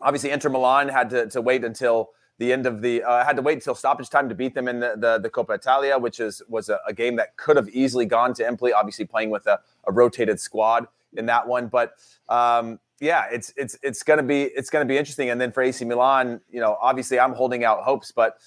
Obviously, Inter Milan had to, to wait until the end of the uh, had to wait until stoppage time to beat them in the the, the Coppa Italia, which is was a, a, game that could have easily gone to Empoli. Obviously, playing with a, a rotated squad in that one, but um, yeah, it's it's it's gonna be it's gonna be interesting. And then for AC Milan, you know, obviously I'm holding out hopes, but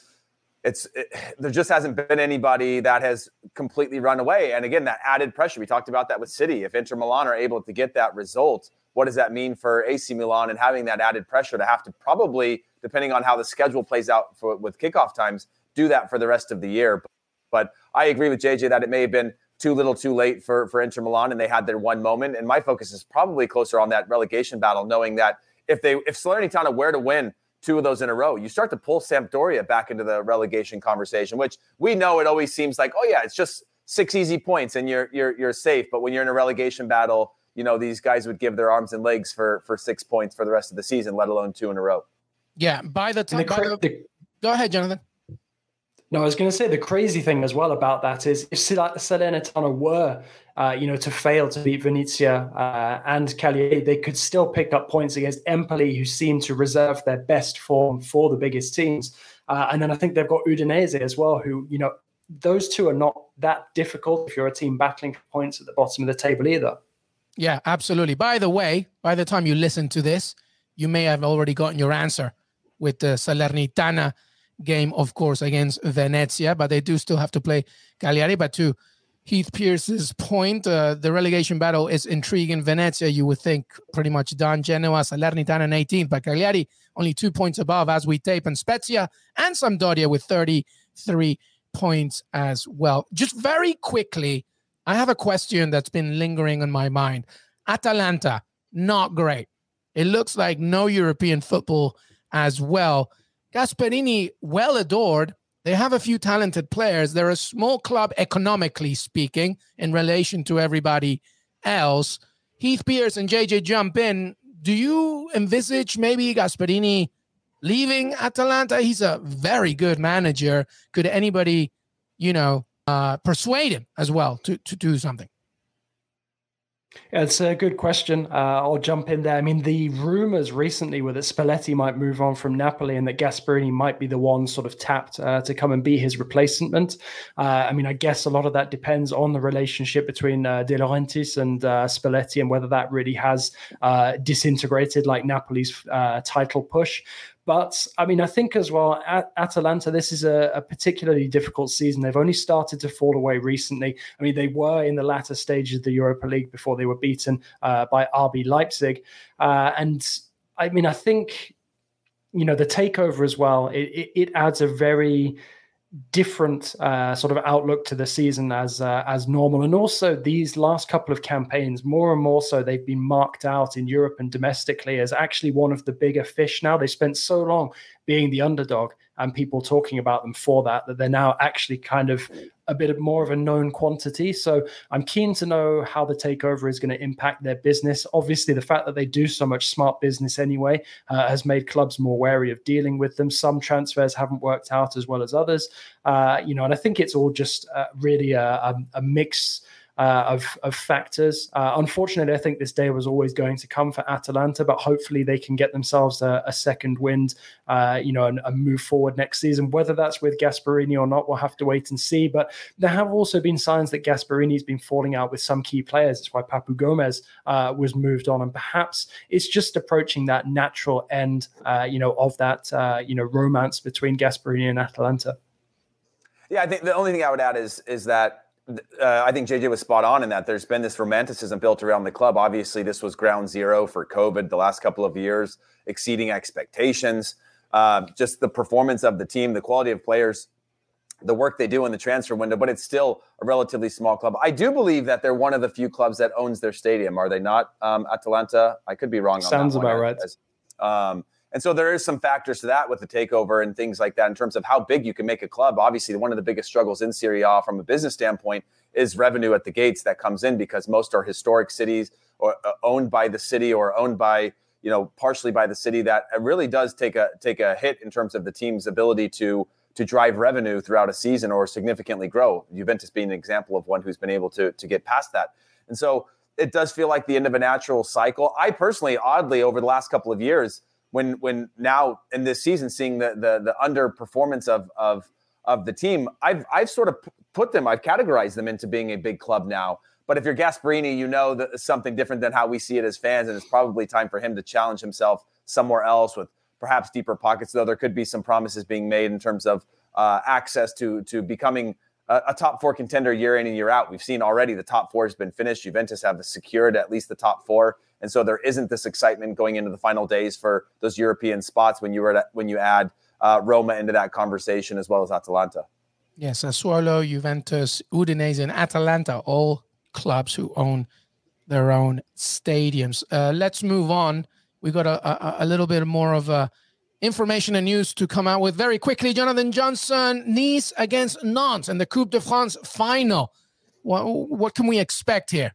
it's it, there just hasn't been anybody that has completely run away. And again, that added pressure. We talked about that with City. If Inter Milan are able to get that result, what does that mean for AC Milan and having that added pressure to have to probably, depending on how the schedule plays out for, with kickoff times, do that for the rest of the year. But I agree with JJ that it may have been too little, too late for for Inter Milan, and they had their one moment. And my focus is probably closer on that relegation battle, knowing that if they if Salernitana were to win two of those in a row. You start to pull Sampdoria back into the relegation conversation, which we know it always seems like, oh yeah, it's just six easy points and you're you're you're safe. But when you're in a relegation battle, you know these guys would give their arms and legs for for six points for the rest of the season, let alone two in a row. Yeah, by the time. The, by the, go ahead, Jonathan. No, I was going to say the crazy thing as well about that is if Salernitana were, uh, you know, to fail to beat Venezia uh, and Cagliari, they could still pick up points against Empoli, who seem to reserve their best form for the biggest teams. Uh, and then I think they've got Udinese as well, who, you know, those two are not that difficult if you're a team battling for points at the bottom of the table either. Yeah, absolutely. By the way, by the time you listen to this, you may have already gotten your answer with the Salernitana game, of course, against Venezia, but they do still have to play Cagliari. But to Heath Pearce's point, uh, the relegation battle is intriguing. Venezia, you would think, pretty much done. Genoa, Salernitana, 18th, but Cagliari only two points above as we tape, and Spezia and Sampdoria with 33 points as well. Just very quickly, I have a question that's been lingering on my mind. Atalanta, not great. It looks like no European football as well. Gasperini, well adored. They have a few talented players. They're a small club, economically speaking, in relation to everybody else. Heath Pearce and JJ jump in. Do you envisage maybe Gasperini leaving Atalanta? He's a very good manager. Could anybody, you know, uh, persuade him as well to, to do something? It's a good question. Uh, I'll jump in there. I mean, the rumors recently were that Spalletti might move on from Napoli and that Gasperini might be the one sort of tapped uh, to come and be his replacement. Uh, I mean, I guess a lot of that depends on the relationship between uh, De Laurentiis and uh, Spalletti and whether that really has uh, disintegrated like Napoli's title push. But I mean, I think as well, at Atalanta, this is a, a, particularly difficult season. They've only started to fall away recently. I mean, they were in the latter stages of the Europa League before they were beaten uh, by RB Leipzig. Uh, and I mean, I think, you know, the takeover as well, it, it, it adds a very different uh, sort of outlook to the season as uh, as normal. And also these last couple of campaigns, more and more so, they've been marked out in Europe and domestically as actually one of the bigger fish. Now they spent so long being the underdog and people talking about them for that, that they're now actually kind of a bit more of a known quantity. So I'm keen to know how the takeover is going to impact their business. Obviously, the fact that they do so much smart business anyway uh, has made clubs more wary of dealing with them. Some transfers haven't worked out as well as others, uh, you know, and I think it's all just uh, really a, a, a mix uh, of, of factors. Uh, unfortunately, I think this day was always going to come for Atalanta, but hopefully they can get themselves a, a second wind, uh, you know, and, and, move forward next season. Whether that's with Gasperini or not, we'll have to wait and see. But there have also been signs that Gasperini's been falling out with some key players. That's why Papu Gomez uh, was moved on, and perhaps it's just approaching that natural end, uh, you know, of that, uh, you know, romance between Gasperini and Atalanta. Yeah, I think the only thing I would add is is that uh, I think JJ was spot on in that there's been this romanticism built around the club. Obviously, this was ground zero for COVID the last couple of years, exceeding expectations. Uh, just the performance of the team, the quality of players, the work they do in the transfer window, but it's still a relatively small club. I do believe that they're one of the few clubs that owns their stadium. Are they not, um, Atalanta? I could be wrong. Sounds about right. Um, and so there is some factors to that with the takeover and things like that in terms of how big you can make a club. Obviously, one of the biggest struggles in Serie A from a business standpoint is revenue at the gates that comes in because most are historic cities or uh, owned by the city or owned by you know partially by the city that really does take a take a hit in terms of the team's ability to to drive revenue throughout a season or significantly grow. Juventus being an example of one who's been able to to get past that. And so it does feel like the end of a natural cycle. I personally, oddly, over the last couple of years, when when now in this season seeing the the, the underperformance of of of the team, I've I've sort of put them, I've categorized them into being a big club now. But if you're Gasperini, you know that something different than how we see it as fans, and it's probably time for him to challenge himself somewhere else with perhaps deeper pockets. Though there could be some promises being made in terms of uh, access to to becoming a, a, top four contender year in and year out. We've seen already the top four has been finished. Juventus have secured at least the top four. And so there isn't this excitement going into the final days for those European spots when you were when you add uh, Roma into that conversation as well as Atalanta. Yes, Sassuolo, Juventus, Udinese, and Atalanta, all clubs who own their own stadiums. Uh, let's move on. We got a, a, a little bit more of a information and news to come out with very quickly. Jonathan Johnson, Nice against Nantes and the Coupe de France final. What, what can we expect here?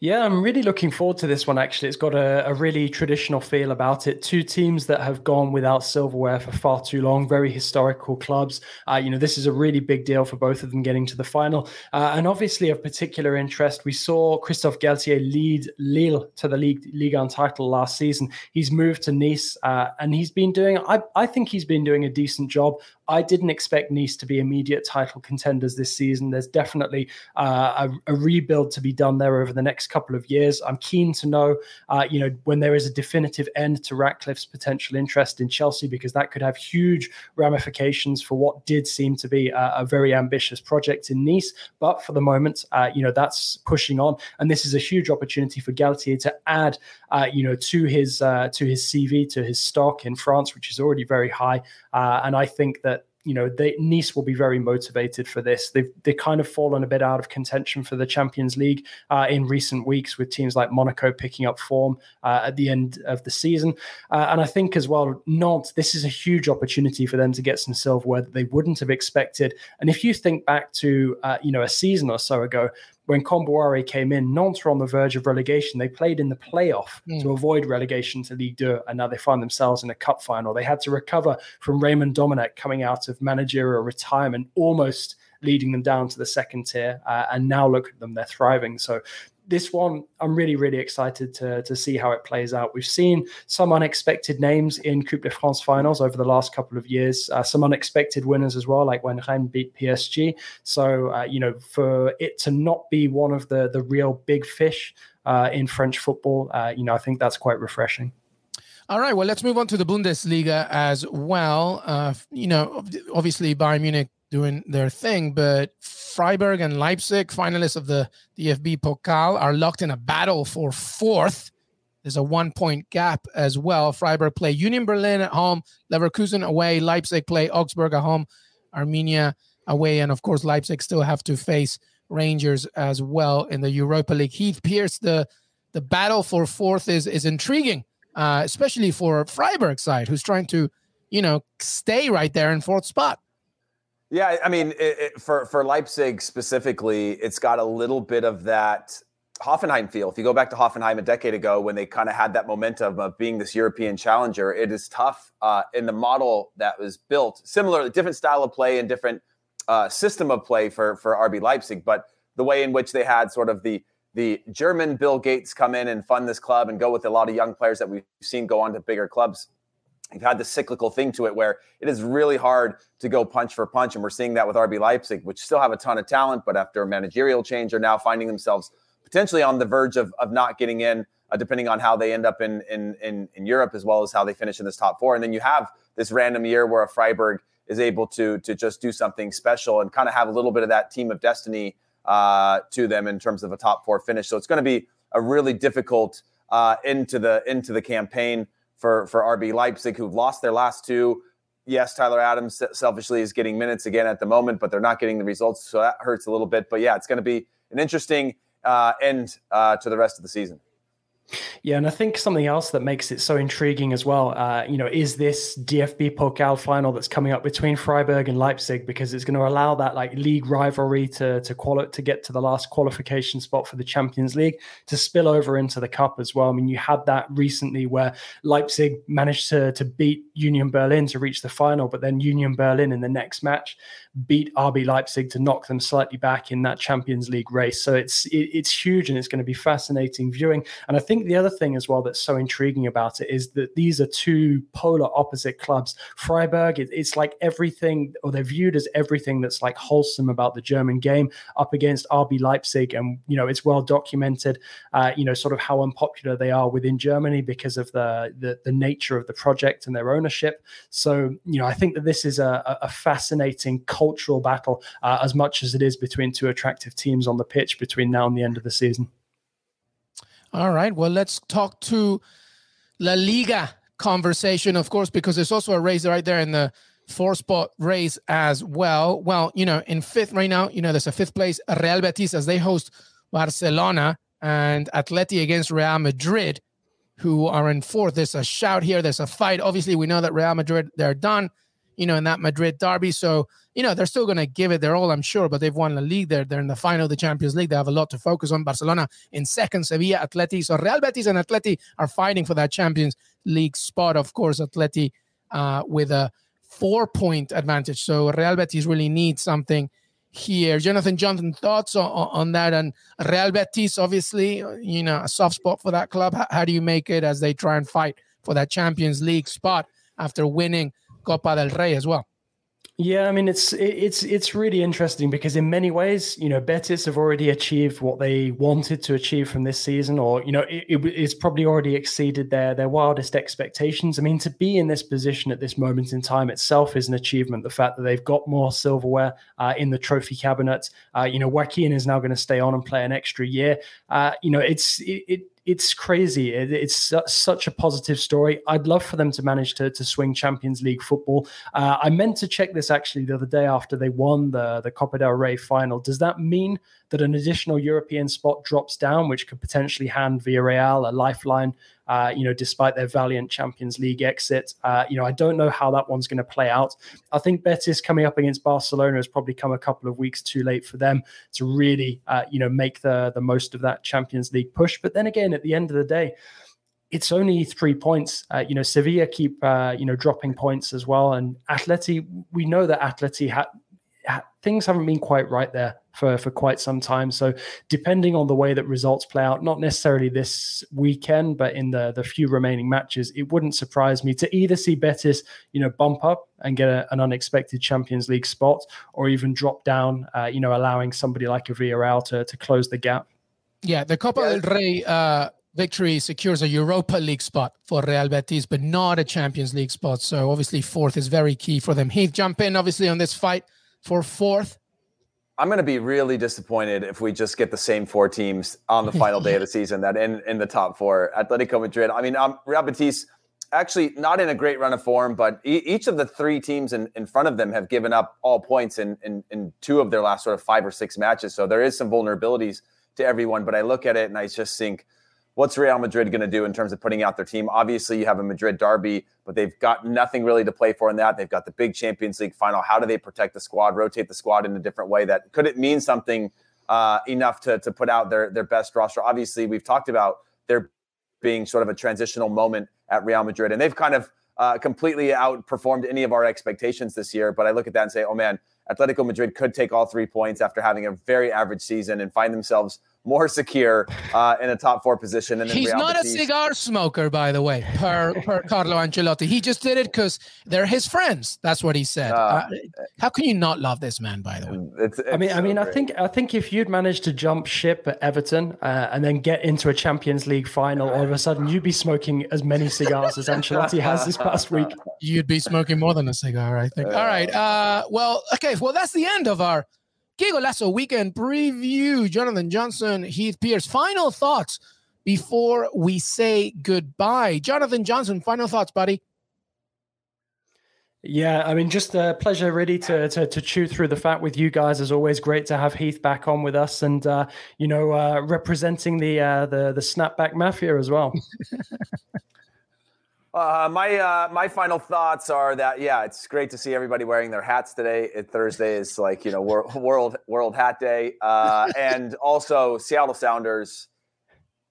Yeah, I'm really looking forward to this one. Actually, it's got a, a, really traditional feel about it. Two teams that have gone without silverware for far too long, very historical clubs. Uh, you know, this is a really big deal for both of them getting to the final. Uh, and obviously, of particular interest, we saw Christophe Galtier lead Lille to the league Ligue 1 title last season. He's moved to Nice, uh, and he's been doing. I, I think he's been doing a decent job. I didn't expect Nice to be immediate title contenders this season. There's definitely uh, a, a, rebuild to be done there over the next couple of years. I'm keen to know, uh, you know, when there is a definitive end to Ratcliffe's potential interest in Chelsea, because that could have huge ramifications for what did seem to be a, a very ambitious project in Nice. But for the moment, uh, you know, that's pushing on, and this is a huge opportunity for Galtier to add, uh, you know, to his uh, to his CV, to his stock in France, which is already very high. Uh, and I think that you know, they, Nice will be very motivated for this. They've they kind of fallen a bit out of contention for the Champions League uh, in recent weeks, with teams like Monaco picking up form uh, at the end of the season. Uh, and I think as well, Nantes, this is a huge opportunity for them to get some silverware that they wouldn't have expected. And if you think back to uh, you know a season or so ago, when Kombouaré came in, Nantes were on the verge of relegation. They played in the playoff mm. to avoid relegation to Ligue 2, and now they find themselves in a cup final. They had to recover from Raymond Domenech coming out of managerial retirement, almost leading them down to the second tier. Uh, and now look at them, they're thriving. So this one, I'm really, really excited to, to see how it plays out. We've seen some unexpected names in Coupe de France finals over the last couple of years, uh, some unexpected winners as well, like when Rennes beat PSG. So, uh, you know, for it to not be one of the, the real big fish uh, in French football, uh, you know, I think that's quite refreshing. All right, well, let's move on to the Bundesliga as well. Uh, you know, obviously Bayern Munich doing their thing. But Freiburg and Leipzig, finalists of the DFB Pokal, are locked in a battle for fourth. There's a one point gap as well. Freiburg play Union Berlin at home, Leverkusen away, Leipzig play Augsburg at home, Arminia away, and of course, Leipzig still have to face Rangers as well in the Europa League. Heath Pearce, the the battle for fourth is is intriguing, uh, especially for Freiburg side, who's trying to you know, stay right there in fourth spot. Yeah, I mean, it, it, for for Leipzig specifically, it's got a little bit of that Hoffenheim feel. If you go back to Hoffenheim a decade ago, when they kind of had that momentum of being this European challenger, it is tough uh, in the model that was built. Similar, different style of play and different uh, system of play for for RB Leipzig, but the way in which they had sort of the the German Bill Gates come in and fund this club and go with a lot of young players that we've seen go on to bigger clubs you've had the cyclical thing to it where it is really hard to go punch for punch. And we're seeing that with RB Leipzig, which still have a ton of talent, but after a managerial change are now finding themselves potentially on the verge of, of not getting in, uh, depending on how they end up in, in, in, in Europe as well as how they finish in this top four. And then you have this random year where a Freiburg is able to, to just do something special and kind of have a little bit of that team of destiny uh, to them in terms of a top four finish. So it's going to be a really difficult uh, into the into the campaign for for RB Leipzig, who've lost their last two. Yes, Tyler Adams selfishly is getting minutes again at the moment, but they're not getting the results, so that hurts a little bit. But yeah, it's going to be an interesting uh, end uh, to the rest of the season. Yeah, and I think something else that makes it so intriguing as well, uh, you know, is this DFB Pokal final that's coming up between Freiburg and Leipzig because it's going to allow that like league rivalry to to quali- to get to the last qualification spot for the Champions League to spill over into the cup as well. I mean, you had that recently where Leipzig managed to to beat Union Berlin to reach the final, but then Union Berlin in the next match beat RB Leipzig to knock them slightly back in that Champions League race. So it's it, it's huge and it's going to be fascinating viewing. And I think the other thing as well that's so intriguing about it is that these are two polar opposite clubs. Freiburg, it, it's like everything, or they're viewed as everything that's like wholesome about the German game up against RB Leipzig, and you know it's well documented. Uh, you know, sort of how unpopular they are within Germany because of the, the the nature of the project and their ownership. So you know, I think that this is a, a fascinating cultural battle uh, as much as it is between two attractive teams on the pitch between now and the end of the season. All right. Well, let's talk to La Liga conversation, of course, because there's also a race right there in the four spot race as well. Well, you know, in fifth right now, you know, there's a fifth place Real Betis as they host Barcelona and Atleti against Real Madrid, who are in fourth. There's a shout here. There's a fight. Obviously, we know that Real Madrid, they're done you know, in that Madrid derby. So, you know, they're still going to give it their all, I'm sure, but they've won the league. They're, they're in the final of the Champions League. They have a lot to focus on. Barcelona in second, Sevilla, Atleti. So Real Betis and Atleti are fighting for that Champions League spot. Of course, Atleti uh, with a four point advantage. So Real Betis really needs something here. Jonathan Johnson, thoughts on, on that? And Real Betis, obviously, you know, a soft spot for that club. How, how do you make it as they try and fight for that Champions League spot after winning Copa del Rey as well. Yeah, I mean it's it's it's really interesting because in many ways, you know, Betis have already achieved what they wanted to achieve from this season, or you know, it, it's probably already exceeded their their wildest expectations. I mean, to be in this position at this moment in time itself is an achievement. The fact that they've got more silverware uh, in the trophy cabinet, uh, you know, Joaquin is now going to stay on and play an extra year. Uh, you know, it's it, it it's crazy. It, it's such a positive story. I'd love for them to manage to, to swing Champions League football. Uh, I meant to check this actually the other day after they won the, the Copa del Rey final. Does that mean that an additional European spot drops down, which could potentially hand Villarreal a lifeline uh, you know, despite their valiant Champions League exit. Uh, you know, I don't know how that one's going to play out. I think Betis coming up against Barcelona has probably come a couple of weeks too late for them to really, uh, you know, make the the most of that Champions League push. But then again, at the end of the day, it's only three points. Uh, you know, Sevilla keep uh, you know dropping points as well, and Atleti. We know that Atleti had things haven't been quite right there for, for quite some time. So depending on the way that results play out, not necessarily this weekend, but in the the few remaining matches, it wouldn't surprise me to either see Betis, you know, bump up and get a, an unexpected Champions League spot, or even drop down, uh, you know, allowing somebody like a Villarreal to to close the gap. Yeah, the Copa yeah. del Rey uh, victory secures a Europa League spot for Real Betis, but not a Champions League spot. So obviously, fourth is very key for them. Heath, jump in obviously on this fight for fourth. I'm going to be really disappointed if we just get the same four teams on the final day of the season that in in the top four. Atletico Madrid. I mean, um, Real Betis actually not in a great run of form, but e- each of the three teams in, in front of them have given up all points in, in in two of their last sort of five or six matches. So there is some vulnerabilities to everyone. But I look at it and I just think what's Real Madrid going to do in terms of putting out their team? Obviously, you have a Madrid derby, but they've got nothing really to play for in that. They've got the big Champions League final. How do they protect the squad, rotate the squad in a different way? That could it mean something uh, enough to to put out their their best roster? Obviously, we've talked about there being sort of a transitional moment at Real Madrid, and they've kind of uh, completely outperformed any of our expectations this year. But I look at that and say, oh man, Atletico Madrid could take all three points after having a very average season and find themselves more secure uh, in a top four position. And he's Real not Betis. a cigar smoker, by the way, per per Carlo Ancelotti. He just did it because they're his friends. That's what he said. Uh, how can you not love this man? By the way, it's, it's I mean, so I mean, great. I think I think if you'd managed to jump ship at Everton uh, and then get into a Champions League final, all of a sudden you'd be smoking as many cigars as Ancelotti has this past week. you'd be smoking more than a cigar, I think. All right. Uh, well, okay. Well, that's the end of our Golazo weekend preview. Jonathan Johnson, Heath Pearce. Final thoughts before we say goodbye. Jonathan Johnson, final thoughts, buddy. Yeah, I mean, just a pleasure, really, to, to to chew through the fat with you guys. As always, great to have Heath back on with us, and uh, you know, uh, representing the uh, the the snapback mafia as well. Uh, my uh, my final thoughts are that yeah, it's great to see everybody wearing their hats today. It, Thursday is like you know wor- world World Hat Day, uh, and also Seattle Sounders,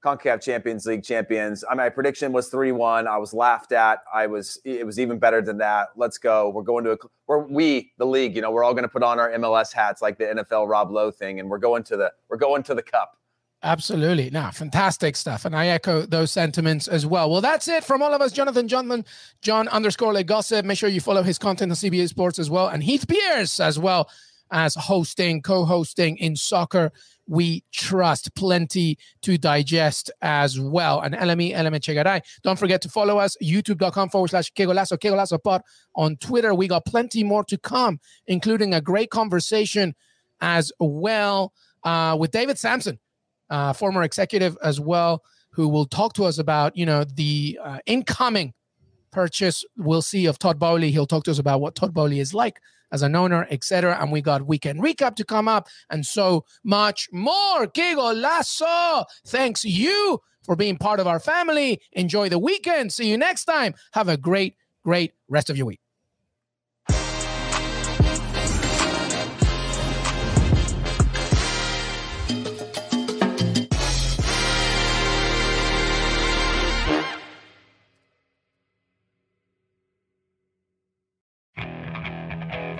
Concacaf Champions League champions. I my prediction was three one. I was laughed at. I was it was even better than that. Let's go. We're going to a we're we the league. You know, we're all going to put on our MLS hats like the NFL Rob Lowe thing, and we're going to the we're going to the cup. Absolutely. Now, fantastic stuff. And I echo those sentiments as well. Well, that's it from all of us. Jonathan Johnson, John underscore Le Gossip. Make sure you follow his content on CBS Sports as well. And Heath Pearce as well as hosting, co hosting in soccer. We trust plenty to digest as well. And LME, LME Chegaray. Don't forget to follow us, youtube.com forward slash Kegolazo, Kegolazo Pod on Twitter. We got plenty more to come, including a great conversation as well uh, with David Samson uh, former executive as well, who will talk to us about you know the uh, incoming purchase we'll see of Todd Boehly. He'll talk to us about what Todd Boehly is like as an owner, etc. And we got weekend recap to come up, and so much more. Que Lasso, Thanks you for being part of our family. Enjoy the weekend. See you next time. Have a great, great rest of your week.